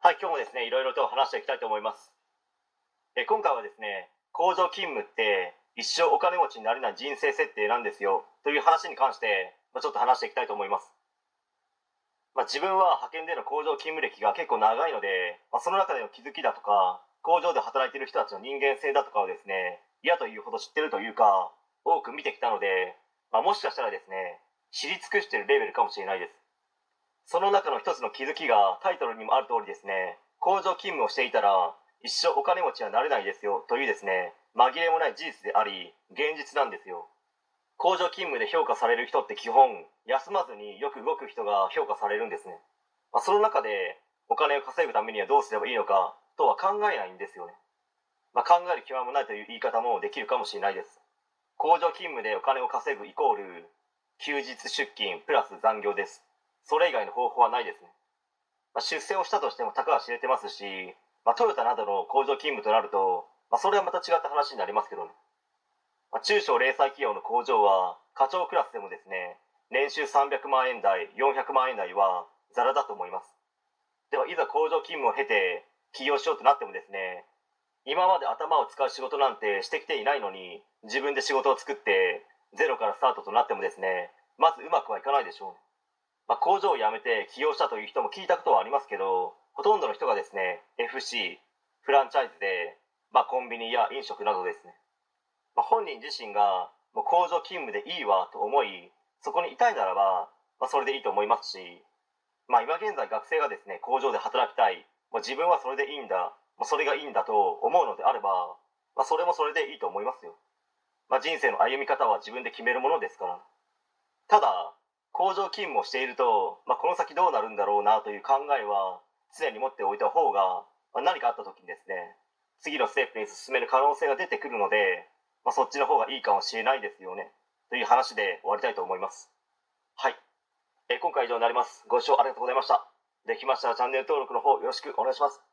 はい、今日もですね、いろいろと話していきたいと思います。え今回はですね、工場勤務って一生お金持ちになれない人生設定なんですよという話に関して、まあ、ちょっと話していきたいと思います。まあ、自分は派遣での工場勤務歴が結構長いので、まあ、その中での気づきだとか、工場で働いている人たちの人間性だとかをですね、嫌というほど知ってるというか、多く見てきたので、ま、もしかしたらですね、知り尽くしてるレベルかもしれないです。その中の一つの気づきがタイトルにもある通りですね、工場勤務をしていたら一生お金持ちはなれないですよというですね、紛れもない事実であり、現実なんですよ。工場勤務で評価される人って基本、休まずによく動く人が評価されるんですね。まあ、その中でお金を稼ぐためにはどうすればいいのかとは考えないんですよね。まあ、考える気はもないという言い方もできるかもしれないです。工場勤務でお金を稼ぐイコール、休日出勤プラス残業です。それ以外の方法はないですね。まあ、出世をしたとしてもたかが知れてますし、まあ、トヨタなどの工場勤務となると、まあ、それはまた違った話になりますけどね。まあ、中小零細企業の工場は課長クラスでもですね、年収300万円台、400万円台はザラだと思います。では、いざ工場勤務を経て起業しようとなってもですね、今まで頭を使う仕事なんてしてきていないのに、自分で仕事を作ってゼロからスタートとなってもですね、まずうまくはいかないでしょうね。まあ、工場を辞めて起業したという人も聞いたことはありますけどほとんどの人がですね FC フランチャイズで、まあ、コンビニや飲食などですね、まあ、本人自身がもう工場勤務でいいわと思いそこにいたいならば、まあ、それでいいと思いますし、まあ、今現在学生がですね工場で働きたい、まあ、自分はそれでいいんだ、まあ、それがいいんだと思うのであれば、まあ、それもそれでいいと思いますよ、まあ、人生の歩み方は自分で決めるものですから。ただ工場勤務をしていると、まあ、この先どうなるんだろうなという考えは常に持っておいた方が、まあ、何かあった時にですね次のステップに進める可能性が出てくるので、まあ、そっちの方がいいかもしれないですよねという話で終わりたいと思います。はい、えー今回以上になります。ご視聴ありがとうございました。できましたらチャンネル登録の方よろしくお願いします。